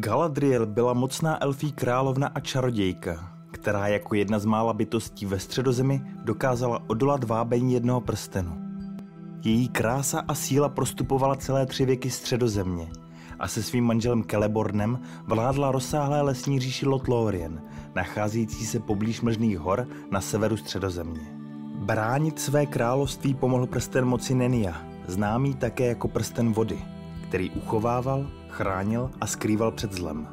Galadriel byla mocná elfí královna a čarodějka, která jako jedna z mála bytostí ve středozemi dokázala odolat vábení jednoho prstenu. Její krása a síla prostupovala celé tři věky středozemě a se svým manželem Celebornem vládla rozsáhlé lesní říši Lothlórien, nacházející se poblíž Mlžných hor na severu středozemě. Bránit své království pomohl prsten moci Nenia, známý také jako prsten vody, který uchovával, chránil a skrýval před zlem.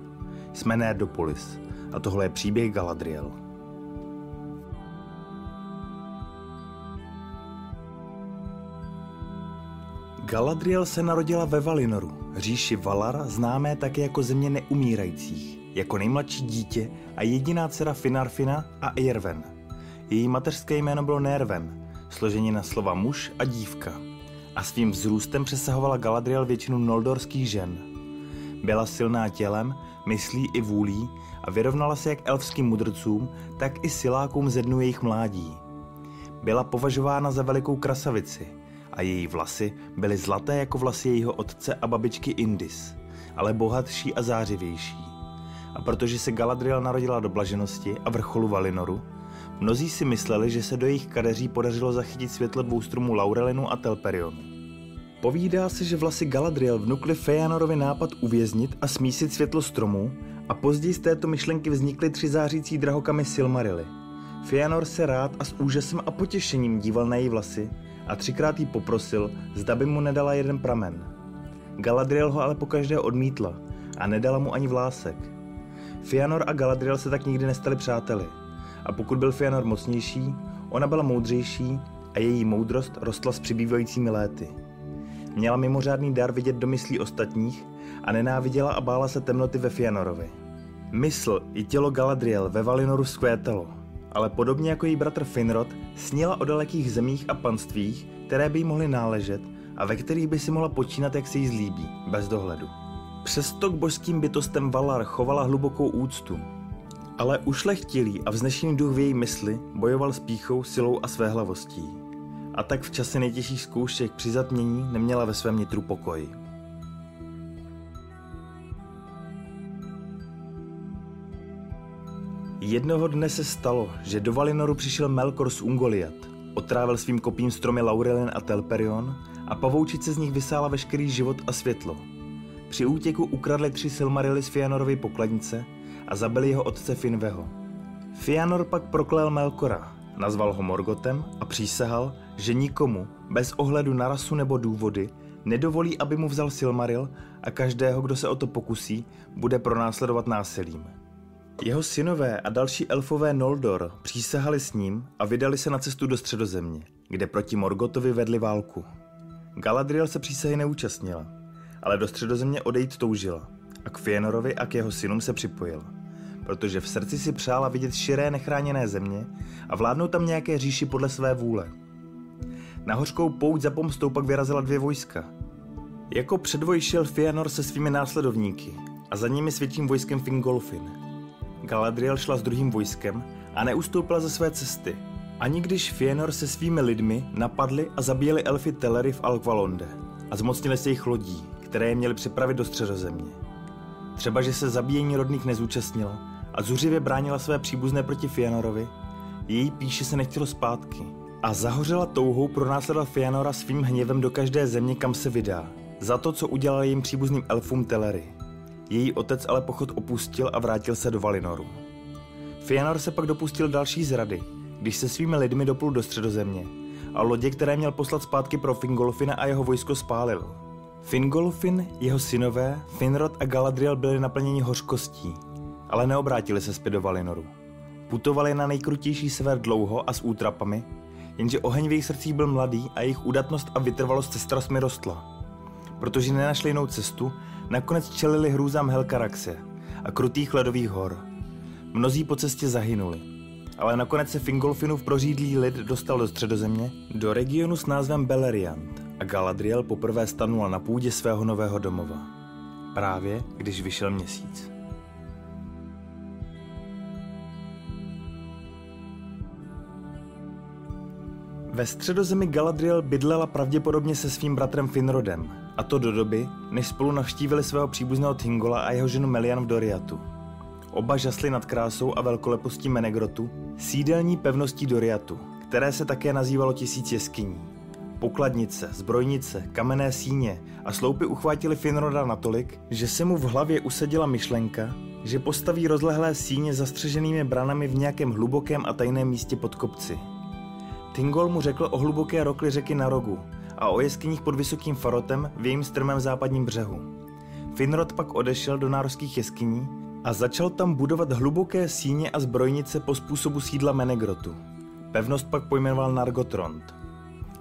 Jsme Nerdopolis a tohle je příběh Galadriel. Galadriel se narodila ve Valinoru, říši Valar, známé také jako země neumírajících, jako nejmladší dítě a jediná dcera Finarfina a Eirven. Její mateřské jméno bylo Nerven, složení na slova muž a dívka. A svým vzrůstem přesahovala Galadriel většinu noldorských žen. Byla silná tělem, myslí i vůlí a vyrovnala se jak elfským mudrcům, tak i silákům ze dnu jejich mládí. Byla považována za velikou krasavici a její vlasy byly zlaté jako vlasy jejího otce a babičky Indis, ale bohatší a zářivější. A protože se Galadriel narodila do blaženosti a vrcholu Valinoru, mnozí si mysleli, že se do jejich kadeří podařilo zachytit světlo dvou stromů Laurelinu a Telperionu. Povídá se, že vlasy Galadriel vnukly Feanorovi nápad uvěznit a smísit světlo stromů a později z této myšlenky vznikly tři zářící drahokamy Silmarily. Fëanor se rád a s úžasem a potěšením díval na její vlasy a třikrát jí poprosil, zda by mu nedala jeden pramen. Galadriel ho ale pokaždé odmítla a nedala mu ani vlásek. Fëanor a Galadriel se tak nikdy nestali přáteli. A pokud byl Fëanor mocnější, ona byla moudřejší a její moudrost rostla s přibývajícími léty. Měla mimořádný dar vidět do myslí ostatních a nenáviděla a bála se temnoty ve Fianorovi. Mysl i tělo Galadriel ve Valinoru skvétalo, ale podobně jako její bratr Finrod snila o dalekých zemích a panstvích, které by jí mohly náležet a ve kterých by si mohla počínat, jak se jí zlíbí, bez dohledu. Přesto k božským bytostem Valar chovala hlubokou úctu, ale ušlechtilý a vznešený duch v její mysli bojoval s píchou, silou a svéhlavostí. A tak v čase nejtěžších zkoušek při zatmění neměla ve svém nitru pokoj. Jednoho dne se stalo, že do Valinoru přišel Melkor z Ungoliat. Otrávil svým kopím stromy Laurelin a Telperion a pavoučice z nich vysála veškerý život a světlo. Při útěku ukradli tři Silmarily z Fianorovy pokladnice a zabili jeho otce Finveho. Fianor pak proklel Melkora, nazval ho Morgotem a přísahal, že nikomu, bez ohledu na rasu nebo důvody, nedovolí, aby mu vzal Silmaril a každého, kdo se o to pokusí, bude pronásledovat násilím. Jeho synové a další elfové Noldor přísahali s ním a vydali se na cestu do středozemě, kde proti Morgotovi vedli válku. Galadriel se přísahy neúčastnila, ale do středozemě odejít toužila a k Fëanorovi a k jeho synům se připojila, protože v srdci si přála vidět širé nechráněné země a vládnout tam nějaké říši podle své vůle. Na hořkou pouť za pomstou pak vyrazila dvě vojska. Jako předvoj šel Fëanor se svými následovníky a za nimi s větším vojskem Fingolfin – Galadriel šla s druhým vojskem a neustoupila ze své cesty. Ani když Fëanor se svými lidmi napadli a zabíjeli elfy Telery v Alkvalonde a zmocnili se jejich lodí, které je měli přepravit do středozemě. Třeba, že se zabíjení rodných nezúčastnila a zuřivě bránila své příbuzné proti Fëanorovi, její píše se nechtělo zpátky a zahořela touhou pronásledovat Fëanora svým hněvem do každé země, kam se vydá, za to, co udělal jejím příbuzným elfům Telery. Její otec ale pochod opustil a vrátil se do Valinoru. Fëanor se pak dopustil další zrady, když se svými lidmi doplul do středozemě a lodě, které měl poslat zpátky pro Fingolfina a jeho vojsko spálil. Fingolfin, jeho synové, Finrod a Galadriel byli naplněni hořkostí, ale neobrátili se zpět do Valinoru. Putovali na nejkrutější sever dlouho a s útrapami, jenže oheň v jejich srdcích byl mladý a jejich udatnost a vytrvalost se strastmi rostla. Protože nenašli jinou cestu, nakonec čelili hrůzám Helkaraxe a krutých ledových hor. Mnozí po cestě zahynuli, ale nakonec se Fingolfinův prořídlý lid dostal do středozemě, do regionu s názvem Beleriand a Galadriel poprvé stanula na půdě svého nového domova. Právě když vyšel měsíc. Ve středozemi Galadriel bydlela pravděpodobně se svým bratrem Finrodem, a to do doby, než spolu navštívili svého příbuzného Tingola a jeho ženu Melian v Doriatu. Oba žasli nad krásou a velkolepostí Menegrotu, sídelní pevností Doriatu, které se také nazývalo tisíc jeskyní. Pokladnice, zbrojnice, kamenné síně a sloupy uchvátili Finroda natolik, že se mu v hlavě usadila myšlenka, že postaví rozlehlé síně zastřeženými branami v nějakém hlubokém a tajném místě pod kopci. Tingol mu řekl o hluboké rokli řeky na rogu a o jeskyních pod vysokým farotem v jejím strmém západním břehu. Finrod pak odešel do národských jeskyní a začal tam budovat hluboké síně a zbrojnice po způsobu sídla Menegrotu. Pevnost pak pojmenoval Nargotrond.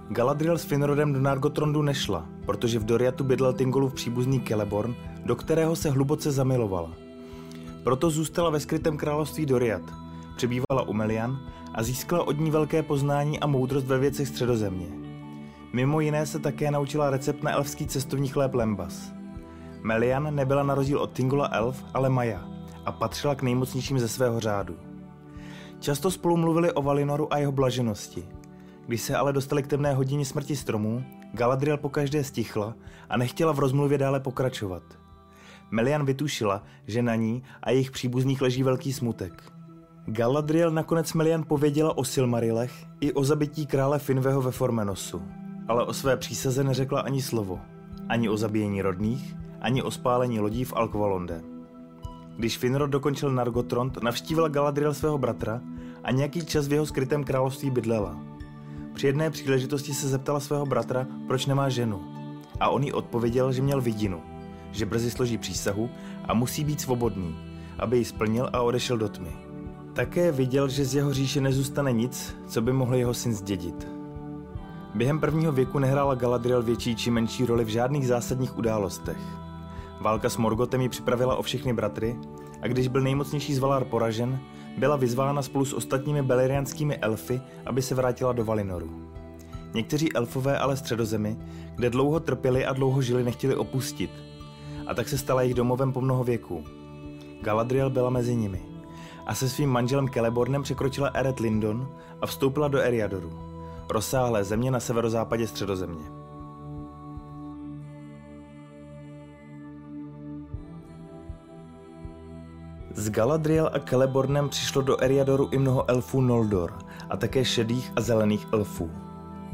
Galadriel s Finrodem do Nargotrondu nešla, protože v Doriatu bydlel Tingolův příbuzný Celeborn, do kterého se hluboce zamilovala. Proto zůstala ve skrytém království Doriat, přebývala u Melian a získala od ní velké poznání a moudrost ve věcech středozemě. Mimo jiné se také naučila recept na elfský cestovní chléb Lembas. Melian nebyla na rozdíl od Tingola elf, ale Maja a patřila k nejmocnějším ze svého řádu. Často spolu mluvili o Valinoru a jeho blaženosti. Když se ale dostali k temné hodině smrti stromů, Galadriel pokaždé stichla a nechtěla v rozmluvě dále pokračovat. Melian vytušila, že na ní a jejich příbuzných leží velký smutek. Galadriel nakonec Melian pověděla o Silmarilech i o zabití krále Finveho ve Formenosu, ale o své přísaze neřekla ani slovo. Ani o zabíjení rodných, ani o spálení lodí v Alkvalonde. Když Finrod dokončil Nargotrond, navštívila Galadriel svého bratra a nějaký čas v jeho skrytém království bydlela. Při jedné příležitosti se zeptala svého bratra, proč nemá ženu. A on jí odpověděl, že měl vidinu, že brzy složí přísahu a musí být svobodný, aby ji splnil a odešel do tmy. Také viděl, že z jeho říše nezůstane nic, co by mohl jeho syn zdědit. Během prvního věku nehrála Galadriel větší či menší roli v žádných zásadních událostech. Válka s Morgotem ji připravila o všechny bratry a když byl nejmocnější z Valar poražen, byla vyzvána spolu s ostatními belerianskými elfy, aby se vrátila do Valinoru. Někteří elfové ale středozemi, kde dlouho trpěli a dlouho žili, nechtěli opustit. A tak se stala jejich domovem po mnoho věků. Galadriel byla mezi nimi. A se svým manželem Celebornem překročila Eret Lindon a vstoupila do Eriadoru, rozsáhlé země na severozápadě středozemě. S Galadriel a Celebornem přišlo do Eriadoru i mnoho elfů Noldor a také šedých a zelených elfů.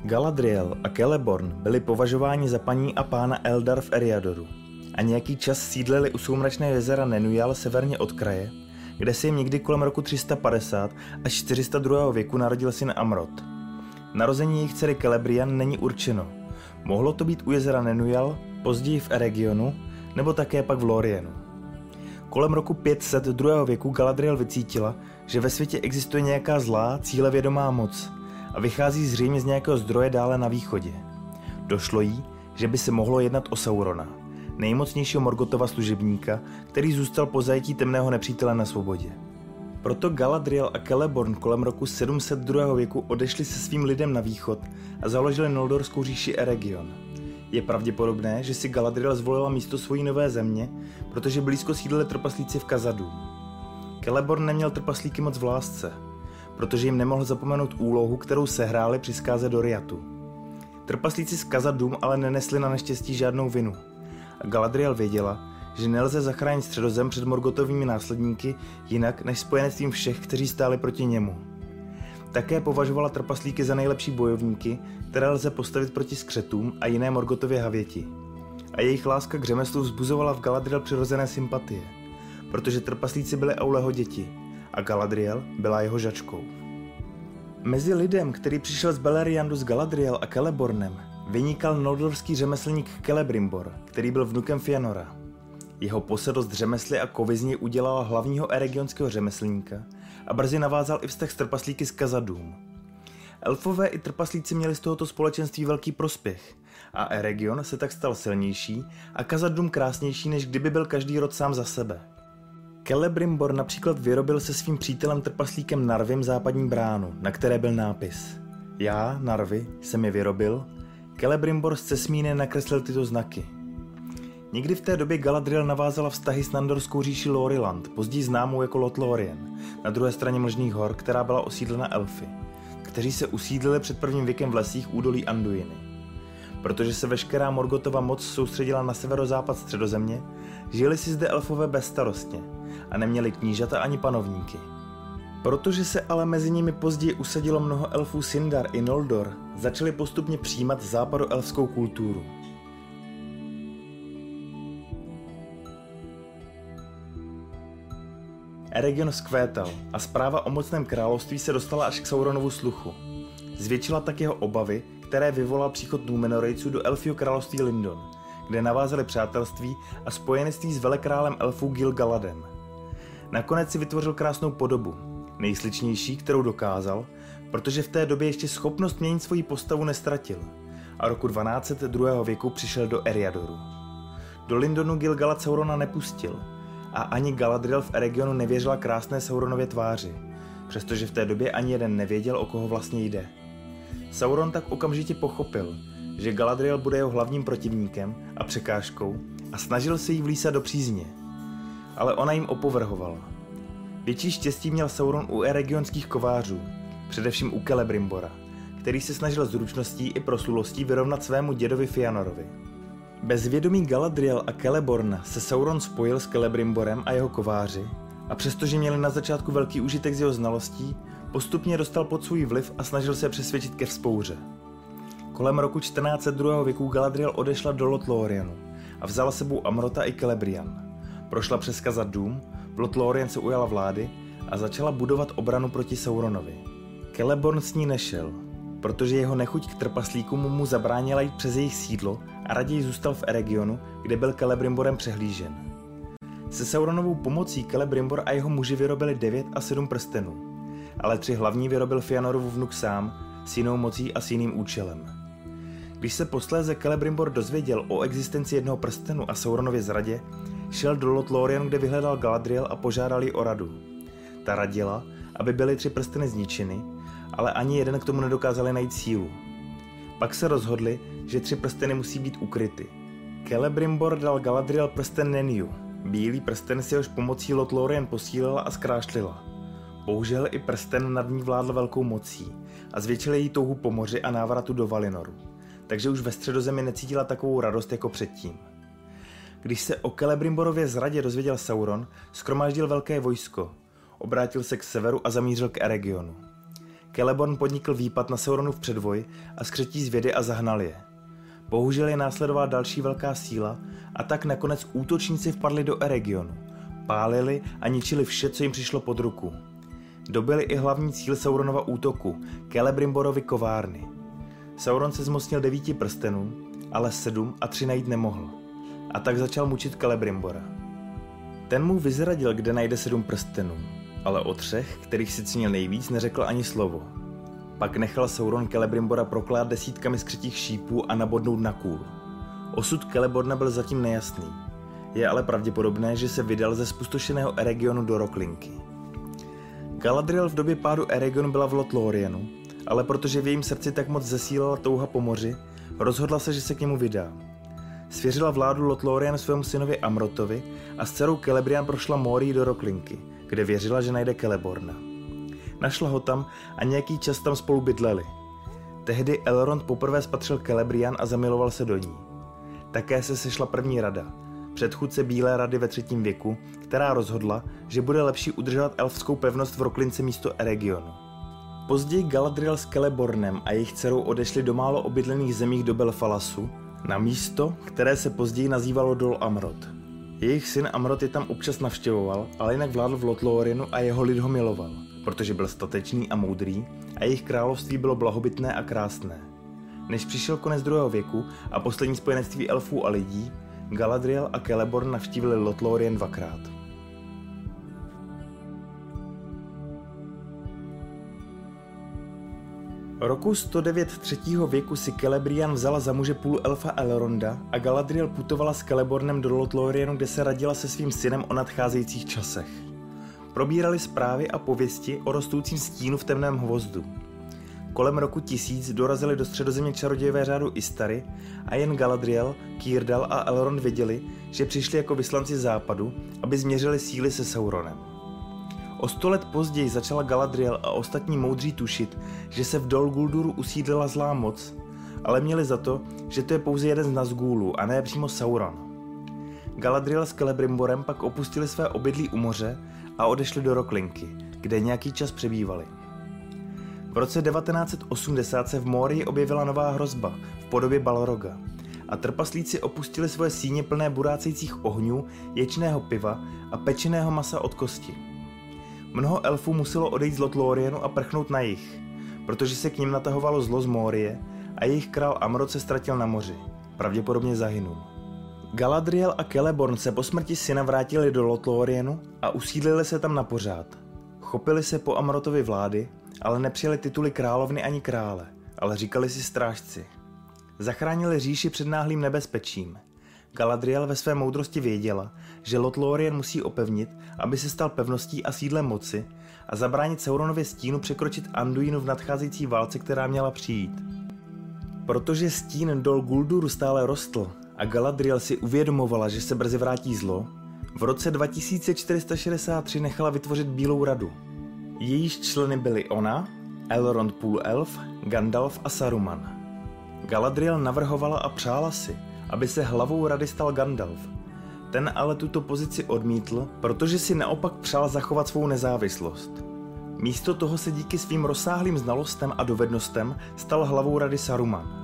Galadriel a Celeborn byli považováni za paní a pána Eldar v Eriadoru a nějaký čas sídlili u soumračné jezera Nenujal severně od kraje, kde se jim někdy kolem roku 350 až 402. věku narodil syn Amrod. Narození jejich dcery Celebrian není určeno. Mohlo to být u jezera Nenujal, později v Eregionu, nebo také pak v Lorienu. Kolem roku 500 druhého věku Galadriel vycítila, že ve světě existuje nějaká zlá, cílevědomá moc a vychází zřejmě z nějakého zdroje dále na východě. Došlo jí, že by se mohlo jednat o Saurona, nejmocnějšího Morgotova služebníka, který zůstal po zajetí temného nepřítele na svobodě. Proto Galadriel a Celeborn kolem roku 702. věku odešli se svým lidem na východ a založili Noldorskou říši Eregion – je pravděpodobné, že si Galadriel zvolila místo svojí nové země, protože blízko sídlili trpaslíci v Kazadu. Celeborn neměl trpaslíky moc v lásce, protože jim nemohl zapomenout úlohu, kterou sehráli při zkáze do Riatu. Trpaslíci z Kazadum ale nenesli na neštěstí žádnou vinu. A Galadriel věděla, že nelze zachránit středozem před Morgotovými následníky jinak než spojenectvím všech, kteří stáli proti němu. Také považovala trpaslíky za nejlepší bojovníky, které lze postavit proti skřetům a jiné Morgotově havěti. A jejich láska k řemeslu vzbuzovala v Galadriel přirozené sympatie, protože trpaslíci byli Auleho děti a Galadriel byla jeho žačkou. Mezi lidem, který přišel z Beleriandu s Galadriel a Celebornem, vynikal noldorský řemeslník Celebrimbor, který byl vnukem Fianora. Jeho posedost řemesly a kovizni udělala hlavního eregionského řemeslníka a brzy navázal i vztah s trpaslíky z Kazadům. Elfové i trpaslíci měli z tohoto společenství velký prospěch a Eregion se tak stal silnější a Kazadům krásnější, než kdyby byl každý rod sám za sebe. Celebrimbor například vyrobil se svým přítelem trpaslíkem Narvim západní bránu, na které byl nápis Já, Narvy, jsem je vyrobil, Celebrimbor z Cesmíny nakreslil tyto znaky – Někdy v té době Galadriel navázala vztahy s nandorskou říši Loriland, později známou jako Lothlorien, na druhé straně Mlžných hor, která byla osídlena elfy, kteří se usídlili před prvním věkem v lesích údolí Anduiny. Protože se veškerá Morgotova moc soustředila na severozápad středozemě, žili si zde elfové bezstarostně a neměli knížata ani panovníky. Protože se ale mezi nimi později usadilo mnoho elfů Sindar i Noldor, začali postupně přijímat západoelfskou kulturu. Eregion zkvétal a zpráva o mocném království se dostala až k Sauronovu sluchu. Zvětšila tak jeho obavy, které vyvolal příchod Númenorejců do Elfího království Lindon, kde navázali přátelství a spojenství s velekrálem elfů Gil-galadem. Nakonec si vytvořil krásnou podobu, nejsličnější, kterou dokázal, protože v té době ještě schopnost měnit svoji postavu nestratil a roku 1202. věku přišel do Eriadoru. Do Lindonu Gil-galad Saurona nepustil – a ani Galadriel v regionu nevěřila krásné Sauronově tváři, přestože v té době ani jeden nevěděl, o koho vlastně jde. Sauron tak okamžitě pochopil, že Galadriel bude jeho hlavním protivníkem a překážkou a snažil se jí vlísat do přízně. Ale ona jim opovrhovala. Větší štěstí měl Sauron u eregionských kovářů, především u Celebrimbora, který se snažil zručností i proslulostí vyrovnat svému dědovi Fianorovi. Bez vědomí Galadriel a Celeborna se Sauron spojil s Celebrimborem a jeho kováři a přestože měli na začátku velký užitek z jeho znalostí, postupně dostal pod svůj vliv a snažil se přesvědčit ke vzpouře. Kolem roku 1402. věku Galadriel odešla do Lothlorienu a vzala sebou Amrota i Celebrian. Prošla přes Kazad dům, v Lothlorien se ujala vlády a začala budovat obranu proti Sauronovi. Celeborn s ní nešel, protože jeho nechuť k trpaslíkům mu zabránila jít přes jejich sídlo a raději zůstal v Eregionu, kde byl Celebrimborem přehlížen. Se Sauronovou pomocí Celebrimbor a jeho muži vyrobili 9 a 7 prstenů, ale tři hlavní vyrobil Fianorov vnuk sám, s jinou mocí a s jiným účelem. Když se posléze Celebrimbor dozvěděl o existenci jednoho prstenu a Sauronově zradě, šel do Lothlorien, kde vyhledal Galadriel a požádal ji o radu. Ta radila, aby byly tři prsteny zničeny, ale ani jeden k tomu nedokázali najít sílu. Pak se rozhodli, že tři prsteny musí být ukryty. Celebrimbor dal Galadriel prsten Neniu, bílý prsten si jehož pomocí Lothlorien posílila a zkrášlila. Bohužel i prsten nad ní vládl velkou mocí a zvětšil její touhu po moři a návratu do Valinoru, takže už ve středozemi necítila takovou radost jako předtím. Když se o Celebrimborově zradě dozvěděl Sauron, skromáždil velké vojsko, obrátil se k severu a zamířil k Eregionu. Celeborn podnikl výpad na Sauronův předvoj a skřetí zvědy a zahnal je. Bohužel je následovala další velká síla a tak nakonec útočníci vpadli do Eregionu. Pálili a ničili vše, co jim přišlo pod ruku. Dobili i hlavní cíl Sauronova útoku, Celebrimborovi kovárny. Sauron se zmocnil devíti prstenů, ale sedm a tři najít nemohl. A tak začal mučit Celebrimbora. Ten mu vyzradil, kde najde sedm prstenů, ale o třech, kterých si cínil nejvíc, neřekl ani slovo. Pak nechal Sauron Celebrimbora proklát desítkami skřetích šípů a nabodnout na kůl. Osud Celeborna byl zatím nejasný. Je ale pravděpodobné, že se vydal ze spustošeného Eregionu do Roklinky. Galadriel v době pádu Eregionu byla v Lothlorienu, ale protože v jejím srdci tak moc zesílala touha po moři, rozhodla se, že se k němu vydá. Svěřila vládu Lothlorien svému synovi Amrotovi a s dcerou Celebrian prošla Morii do Roklinky – kde věřila, že najde Celeborna. Našla ho tam a nějaký čas tam spolu bydleli. Tehdy Elrond poprvé spatřil Celebrian a zamiloval se do ní. Také se sešla první rada, předchůdce Bílé rady ve třetím věku, která rozhodla, že bude lepší udržovat elfskou pevnost v Roklince místo Eregionu. Později Galadriel s Celebornem a jejich dcerou odešli do málo obydlených zemích do Belfalasu, na místo, které se později nazývalo Dol Amrod. Jejich syn Amrot je tam občas navštěvoval, ale jinak vládl v Lothlorinu a jeho lid ho miloval, protože byl statečný a moudrý a jejich království bylo blahobytné a krásné. Než přišel konec druhého věku a poslední spojenectví elfů a lidí, Galadriel a Celeborn navštívili Lothlorien dvakrát. Roku 109 třetího věku si Celebrian vzala za muže půl elfa Elronda a Galadriel putovala s Celebornem do Lothlorienu, kde se radila se svým synem o nadcházejících časech. Probírali zprávy a pověsti o rostoucím stínu v temném hvozdu. Kolem roku 1000 dorazili do středozemě čarodějové řádu Istary a jen Galadriel, Kýrdal a Elrond věděli, že přišli jako vyslanci západu, aby změřili síly se Sauronem. O sto let později začala Galadriel a ostatní moudří tušit, že se v Dol Gulduru usídlila zlá moc, ale měli za to, že to je pouze jeden z Nazgûlů a ne přímo Sauron. Galadriel s Celebrimborem pak opustili své obydlí u moře a odešli do Roklinky, kde nějaký čas přebývali. V roce 1980 se v Mórii objevila nová hrozba v podobě Balroga a trpaslíci opustili svoje síně plné burácejících ohňů, ječného piva a pečeného masa od kosti. Mnoho elfů muselo odejít z Lotlorienu a prchnout na jich, protože se k ním natahovalo zlo z Mórie a jejich král Amrod se ztratil na moři. Pravděpodobně zahynul. Galadriel a Celeborn se po smrti syna vrátili do Lotlorienu a usídlili se tam na pořád. Chopili se po Amrotovi vlády, ale nepřijeli tituly královny ani krále, ale říkali si strážci. Zachránili říši před náhlým nebezpečím. Galadriel ve své moudrosti věděla, že Lothlórien musí opevnit, aby se stal pevností a sídlem moci a zabránit Sauronově stínu překročit Anduinu v nadcházející válce, která měla přijít. Protože stín Dol Gulduru stále rostl a Galadriel si uvědomovala, že se brzy vrátí zlo, v roce 2463 nechala vytvořit Bílou radu. Jejíž členy byly ona, Elrond Půlelf, Gandalf a Saruman. Galadriel navrhovala a přála si, aby se hlavou rady stal Gandalf. Ten ale tuto pozici odmítl, protože si naopak přál zachovat svou nezávislost. Místo toho se díky svým rozsáhlým znalostem a dovednostem stal hlavou rady Saruman.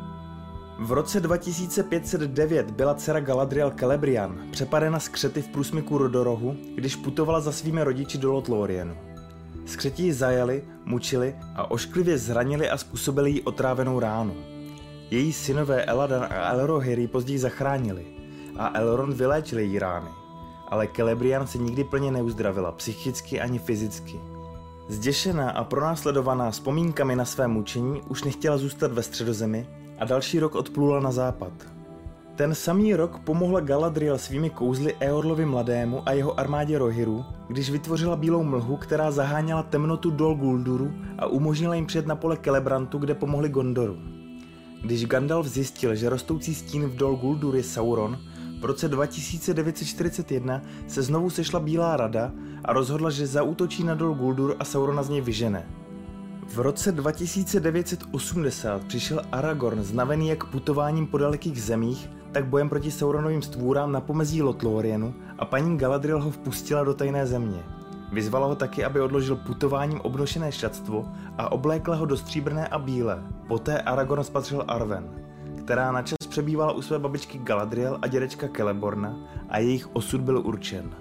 V roce 2509 byla dcera Galadriel Celebrian přepadena z křety v průsmyku Rodorohu, když putovala za svými rodiči do Lothlorienu. Skřeti ji zajali, mučili a ošklivě zranili a způsobili jí otrávenou ránu. Její synové Eladan a Elrohir ji později zachránili a Elrond vyléčil její rány. Ale Celebrian se nikdy plně neuzdravila, psychicky ani fyzicky. Zděšená a pronásledovaná vzpomínkami na své mučení už nechtěla zůstat ve středozemi a další rok odplula na západ. Ten samý rok pomohla Galadriel svými kouzly Eorlovi mladému a jeho armádě Rohiru, když vytvořila bílou mlhu, která zaháněla temnotu Dol Gulduru a umožnila jim přijet na pole Kelebrantu, kde pomohli Gondoru. Když Gandalf zjistil, že rostoucí stín v Dol Guldur je Sauron, v roce 2941 se znovu sešla Bílá rada a rozhodla, že zaútočí na Dol Guldur a Saurona z něj vyžene. V roce 2980 přišel Aragorn znavený jak putováním po dalekých zemích, tak bojem proti Sauronovým stvůrám na pomezí Lothlorienu a paní Galadriel ho vpustila do tajné země. Vyzvala ho taky, aby odložil putováním obnošené šatstvo a oblékla ho do stříbrné a bílé. Poté Aragorn spatřil Arwen, která načas přebývala u své babičky Galadriel a dědečka Celeborna a jejich osud byl určen.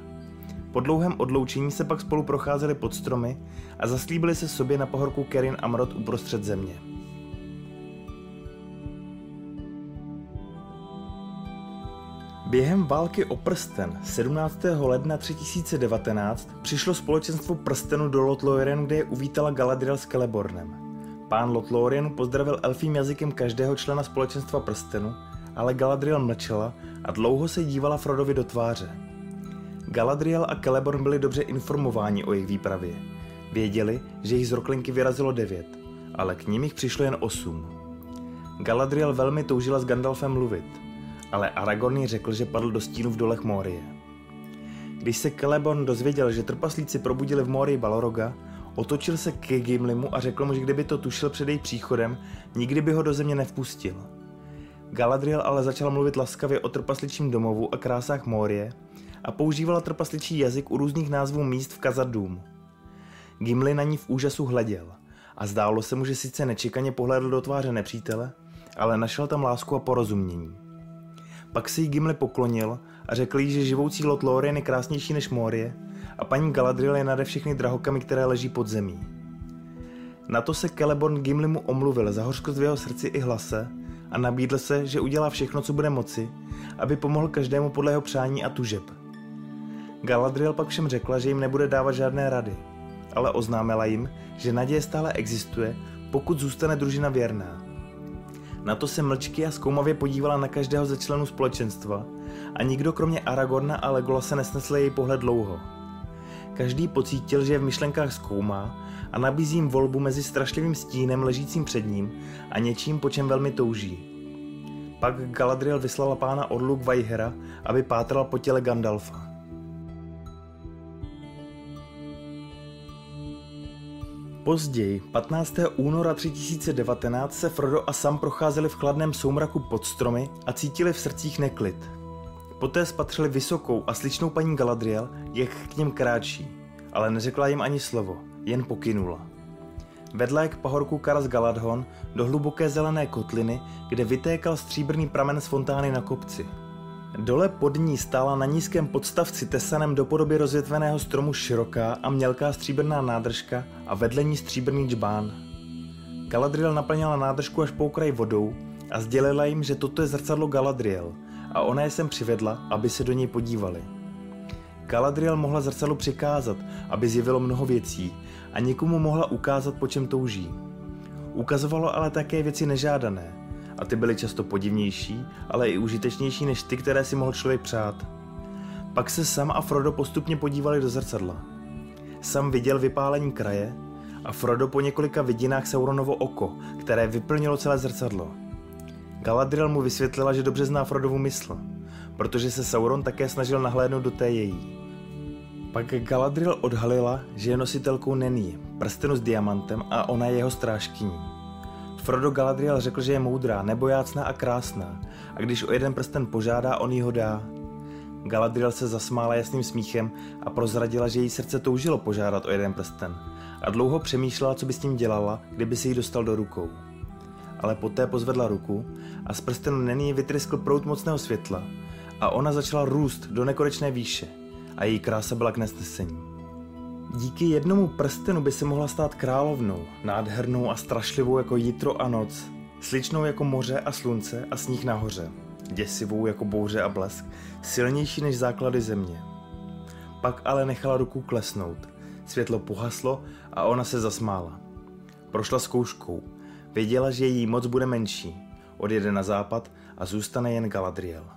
Po dlouhém odloučení se pak spolu procházeli pod stromy a zaslíbili se sobě na pohorku Kerin Amrod uprostřed země. Během války o prsten 17. ledna 3019 přišlo společenstvo prstenu do Lothlorienu, kde je uvítala Galadriel s Celebornem. Pán Lothlorienu pozdravil elfím jazykem každého člena společenstva prstenu, ale Galadriel mlčela a dlouho se dívala Frodovi do tváře. Galadriel a Celeborn byli dobře informováni o jejich výpravě. Věděli, že jich z Roklinky vyrazilo devět, ale k nim jich přišlo jen osm. Galadriel velmi toužila s Gandalfem mluvit, ale Aragorn řekl, že padl do stínu v dolech Morie. Když se Celeborn dozvěděl, že trpaslíci probudili v Morii Baloroga, otočil se k Gimlimu a řekl mu, že kdyby to tušil před jejich příchodem, nikdy by ho do země nevpustil. Galadriel ale začal mluvit laskavě o trpasličím domovu a krásách Morie a používala trpasličí jazyk u různých názvů míst v Kazardům. Gimli na ní v úžasu hleděl a zdálo se mu, že sice nečekaně pohlédl do tváře nepřítele, ale našel tam lásku a porozumění. Pak se jí Gimli poklonil a řekl jí, že živoucí lot Lorien je krásnější než Morie a paní Galadriel je nade všechny drahokamy, které leží pod zemí. Na to se Celeborn Gimlimu omluvil za hořkost v jeho srdci i hlase a nabídl se, že udělá všechno, co bude moci, aby pomohl každému podle jeho přání a tužeb. Galadriel pak všem řekla, že jim nebude dávat žádné rady, ale oznámila jim, že naděje stále existuje, pokud zůstane družina věrná. Na to se mlčky a zkoumavě podívala na každého ze členů společenstva a nikdo kromě Aragorna a Legola se nesnesl její pohled dlouho. Každý pocítil, že je v myšlenkách zkoumá a nabízí jim volbu mezi strašlivým stínem ležícím před ním a něčím, po čem velmi touží. Pak Galadriel vyslala pána Orlu Vajhera, aby pátral po těle Gandalfa. Později, 15. února 3019, se Frodo a Sam procházeli v chladném soumraku pod stromy a cítili v srdcích neklid. Poté spatřili vysokou a sličnou paní Galadriel, jak k něm kráčí, ale neřekla jim ani slovo, jen pokynula. Vedla je k pahorku Karas Galadhon do hluboké zelené kotliny, kde vytékal stříbrný pramen z fontány na kopci. Dole pod ní stála na nízkém podstavci tesaném do podoby rozvětveného stromu široká a mělká stříbrná nádržka a vedle ní stříbrný džbán. Galadriel naplnila nádržku až po okraj vodou a sdělila jim, že toto je zrcadlo Galadriel a ona je sem přivedla, aby se do něj podívali. Galadriel mohla zrcadlu přikázat, aby zjevilo mnoho věcí a někomu mohla ukázat, po čem touží. Ukazovalo ale také věci nežádané a ty byly často podivnější, ale i užitečnější než ty, které si mohl člověk přát. Pak se Sam a Frodo postupně podívali do zrcadla. Sam viděl vypálení kraje a Frodo po několika vidinách Sauronovo oko, které vyplnilo celé zrcadlo. Galadriel mu vysvětlila, že dobře zná Frodovu mysl, protože se Sauron také snažil nahlédnout do té její. Pak Galadriel odhalila, že je nositelkou Není, prstenu s diamantem a ona je jeho strážkyní. Frodo Galadriel řekl, že je moudrá, nebojácná a krásná a když o jeden prsten požádá, on jí ho dá. Galadriel se zasmála jasným smíchem a prozradila, že její srdce toužilo požádat o jeden prsten a dlouho přemýšlela, co by s tím dělala, kdyby si ji dostal do rukou. Ale poté pozvedla ruku a z prstenu Není vytryskl prout mocného světla a ona začala růst do nekonečné výše a její krása byla k nesnesení. Díky jednomu prstenu by se mohla stát královnou, nádhernou a strašlivou jako jitro a noc, sličnou jako moře a slunce a sníh nahoře, děsivou jako bouře a blesk, silnější než základy země. Pak ale nechala ruku klesnout, světlo pohaslo a ona se zasmála. Prošla zkouškou, věděla, že její moc bude menší, odjede na západ a zůstane jen Galadriel.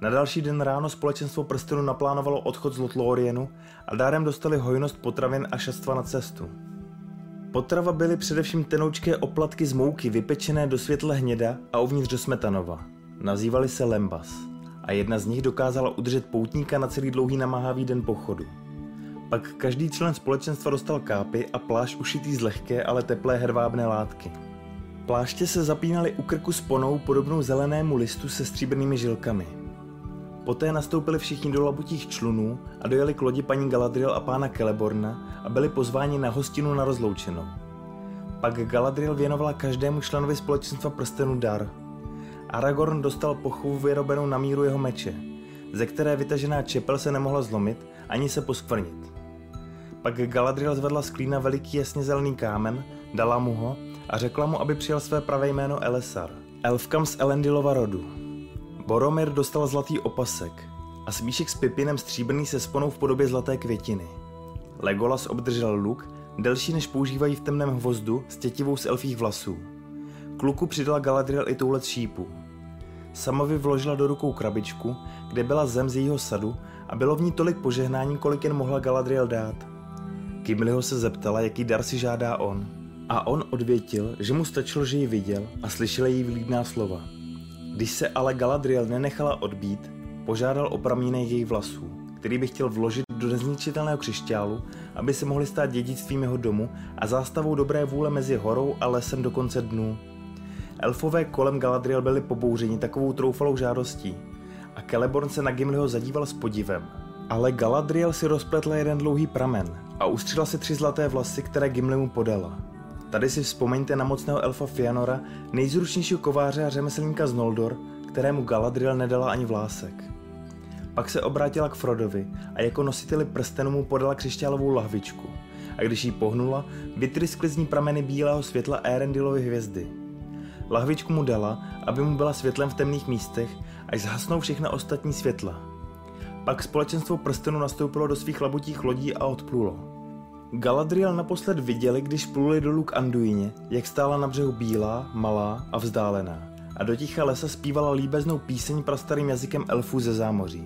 Na další den ráno společenstvo prstenu naplánovalo odchod z Lotlorienu a dárem dostali hojnost potravin a šastva na cestu. Potrava byly především tenoučké oplatky z mouky vypečené do světle hněda a uvnitř do smetanova. Nazývali se lembas a jedna z nich dokázala udržet poutníka na celý dlouhý namáhavý den pochodu. Pak každý člen společenstva dostal kápy a plášť ušitý z lehké, ale teplé hervábné látky. Pláště se zapínaly u krku s ponou podobnou zelenému listu se stříbrnými žilkami – Poté nastoupili všichni do labutích člunů a dojeli k lodi paní Galadriel a pána Celeborna a byli pozváni na hostinu na rozloučenou. Pak Galadriel věnovala každému členovi společenstva prstenu dar. Aragorn dostal pochovu vyrobenou na míru jeho meče, ze které vytažená čepel se nemohla zlomit ani se poskvrnit. Pak Galadriel zvedla z klína veliký jasně zelený kámen, dala mu ho a řekla mu, aby přijal své pravé jméno Elesar, elfkam z Elendilova rodu. Boromir dostal zlatý opasek a smíšek s Pipinem stříbrný se sponou v podobě zlaté květiny. Legolas obdržel luk, delší než používají v temném hvozdu s tětivou z elfích vlasů. Kluku přidala Galadriel i toulec šípu. Samovi vložila do rukou krabičku, kde byla zem z jejího sadu a bylo v ní tolik požehnání, kolik jen mohla Galadriel dát. Gimliho se zeptala, jaký dar si žádá on. A on odvětil, že mu stačilo, že ji viděl a slyšel její vlídná slova. Když se ale Galadriel nenechala odbít, požádal o pramínek jejich vlasů, který by chtěl vložit do nezničitelného křišťálu, aby se mohli stát dědictvím jeho domu a zástavou dobré vůle mezi horou a lesem do konce dnů. Elfové kolem Galadriel byli pobouřeni takovou troufalou žádostí a Celeborn se na Gimliho zadíval s podivem. Ale Galadriel si rozpletla jeden dlouhý pramen a ustřila si tři zlaté vlasy, které Gimli mu podala. Tady si vzpomeňte na mocného elfa Fianora, nejzručnějšího kováře a řemeslníka z Noldor, kterému Galadriel nedala ani vlásek. Pak se obrátila k Frodovi a jako nositeli prstenu mu podala křišťálovou lahvičku. A když ji pohnula, vytryskly z ní prameny bílého světla Erendilovy hvězdy. Lahvičku mu dala, aby mu byla světlem v temných místech, až zhasnou všechna ostatní světla. Pak společenstvo prstenu nastoupilo do svých labutích lodí a odplulo. Galadriel naposled viděli, když pluli dolů k Anduině, jak stála na břehu bílá, malá a vzdálená a do ticha lesa zpívala líbeznou píseň prastarým jazykem elfů ze zámoří.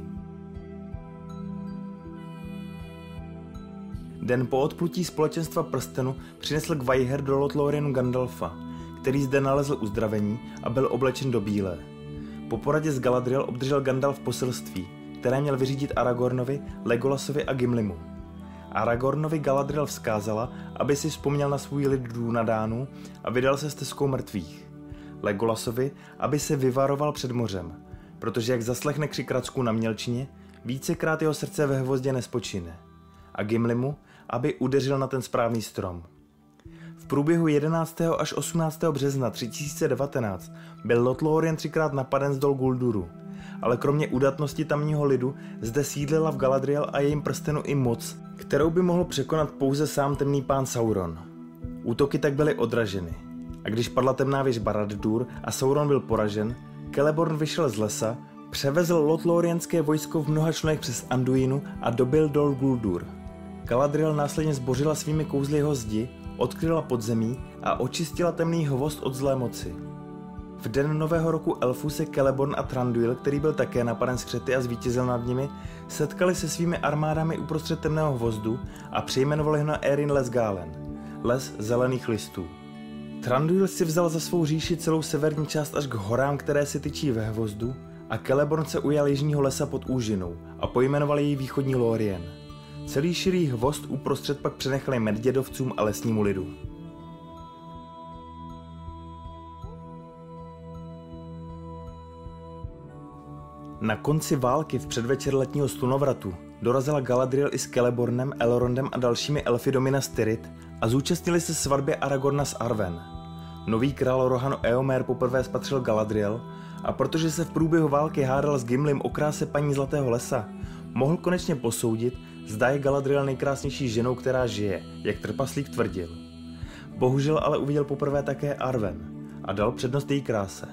Den po odplutí společenstva prstenu přinesl Gwaiher do Lothlorienu Gandalfa, který zde nalezl uzdravení a byl oblečen do bílé. Po poradě s Galadriel obdržel Gandalf poselství, které měl vyřídit Aragornovi, Legolasovi a Gimlimu. Aragornovi Galadriel vzkázala, aby si vzpomněl na svůj lid Dunadánu a vydal se stezkou mrtvých. Legolasovi, aby se vyvaroval před mořem, protože jak zaslechne křik Kracku na mělčině, vícekrát jeho srdce ve hvozdě nespočine. A Gimlimu, aby udeřil na ten správný strom. V průběhu 11. až 18. března 3019 byl Lothlórien třikrát napaden z dol Gulduru, ale kromě udatnosti tamního lidu zde sídlila v Galadriel a jejím prstenu i moc, kterou by mohl překonat pouze sám temný pán Sauron. Útoky tak byly odraženy. A když padla temná věž Barad-dûr a Sauron byl poražen, Celeborn vyšel z lesa, převezl Lothlorienské vojsko v mnoha členech přes Anduinu a dobil Dol Guldur. Galadriel následně zbořila svými kouzly jeho zdi, odkryla podzemí a očistila temný hvost od zlé moci. V den nového roku elfů se Celeborn a Tranduil, který byl také napaden skřety a zvítězil nad nimi, setkali se svými armádami uprostřed temného hvozdu a přejmenovali ho na Erin Lesgalen, les zelených listů. Tranduil si vzal za svou říši celou severní část až k horám, které se tyčí ve hvozdu a Celeborn se ujal jižního lesa pod úžinou a pojmenoval jej východní Lorien. Celý širý hvost uprostřed pak přenechali meddědovcům a lesnímu lidu. Na konci války v předvečer letního slunovratu dorazila Galadriel i s Celebornem, Elrondem a dalšími elfy do Minas Tirith a zúčastnili se svatbě Aragorna s Arwen. Nový král Rohan Eomer poprvé spatřil Galadriel a protože se v průběhu války hádal s Gimlim o kráse paní Zlatého lesa, mohl konečně posoudit, zda je Galadriel nejkrásnější ženou, která žije, jak trpaslík tvrdil. Bohužel ale uviděl poprvé také Arwen a dal přednost její kráse.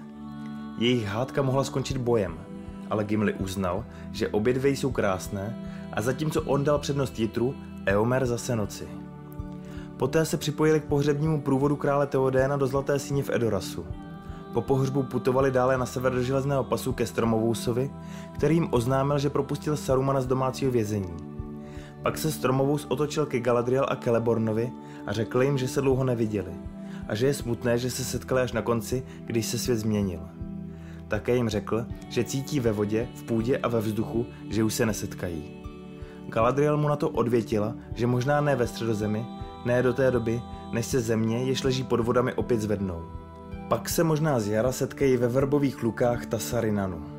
Jejich hádka mohla skončit bojem – ale Gimli uznal, že obě dvě jsou krásné a zatímco on dal přednost Jitru, Eomer zase noci. Poté se připojili k pohřebnímu průvodu krále Teodéna do Zlaté síně v Edorasu. Po pohřbu putovali dále na sever do železného pasu ke Stromovousovi, který jim oznámil, že propustil Sarumana z domácího vězení. Pak se Stromovous otočil ke Galadriel a Celebornovi a řekl jim, že se dlouho neviděli a že je smutné, že se setkali až na konci, když se svět změnil. Také jim řekl, že cítí ve vodě, v půdě a ve vzduchu, že už se nesetkají. Galadriel mu na to odvětila, že možná ne ve středozemi, ne do té doby, než se země, jež leží pod vodami, opět zvednou. Pak se možná z jara setkají ve verbových lukách Tasarinanu.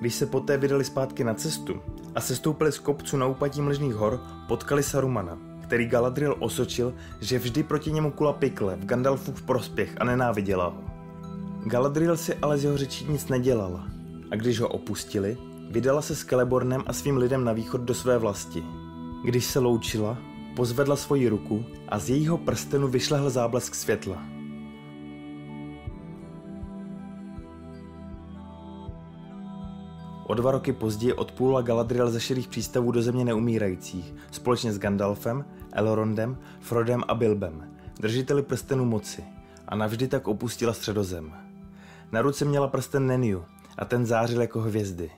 Když se poté vydali zpátky na cestu a sestoupili z kopců na úpatí mlžných hor, potkali Sarumana, který Galadriel osočil, že vždy proti němu kula pikle v Gandalfův prospěch a nenáviděla ho. Galadriel si ale z jeho řečí nic nedělala a když ho opustili, vydala se s Celebornem a svým lidem na východ do své vlasti. Když se loučila, pozvedla svoji ruku a z jejího prstenu vyšlehl záblesk světla. O dva roky později odplula Galadriel ze širých přístavů do země neumírajících společně s Gandalfem, Elrondem, Frodem a Bilbem, držiteli prstenu moci, a navždy tak opustila středozem. Na ruce měla prsten Neniu a ten zářil jako hvězdy.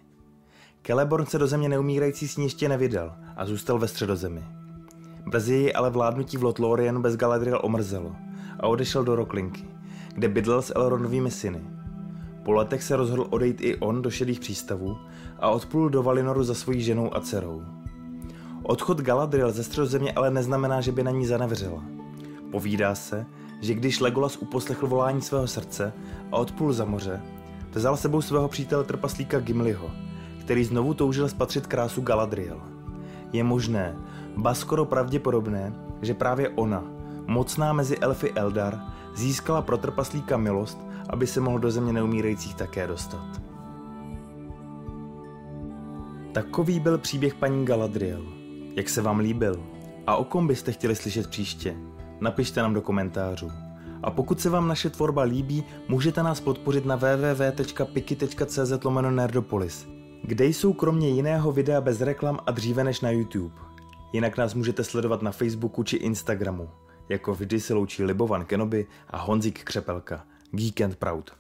Celeborn se do země neumírající s ní ještě nevydal a zůstal ve středozemi. Brzy ji ale vládnutí v Lothlorien bez Galadriel omrzelo a odešel do Roklinky, kde bydlel s Elrondovými syny. Po letech se rozhodl odejít i on do šedých přístavů a odplul do Valinoru za svojí ženou a dcerou. Odchod Galadriel ze středozemě ale neznamená, že by na ní zanevřela. Povídá se, že když Legolas uposlechl volání svého srdce a odplul za moře, vzal sebou svého přítele trpaslíka Gimliho, který znovu toužil spatřit krásu Galadriel. Je možné, ba skoro pravděpodobné, že právě ona, mocná mezi elfy Eldar, získala pro trpaslíka milost, aby se mohl do země neumírajících také dostat. Takový byl příběh paní Galadriel. Jak se vám líbil? A o kom byste chtěli slyšet příště? napište nám do komentářů. A pokud se vám naše tvorba líbí, můžete nás podpořit na www.piki.cz nerdopolis, kde jsou kromě jiného videa bez reklam a dříve než na YouTube. Jinak nás můžete sledovat na Facebooku či Instagramu. Jako vždy se loučí Libovan Kenobi a Honzik Křepelka. Geek and Proud.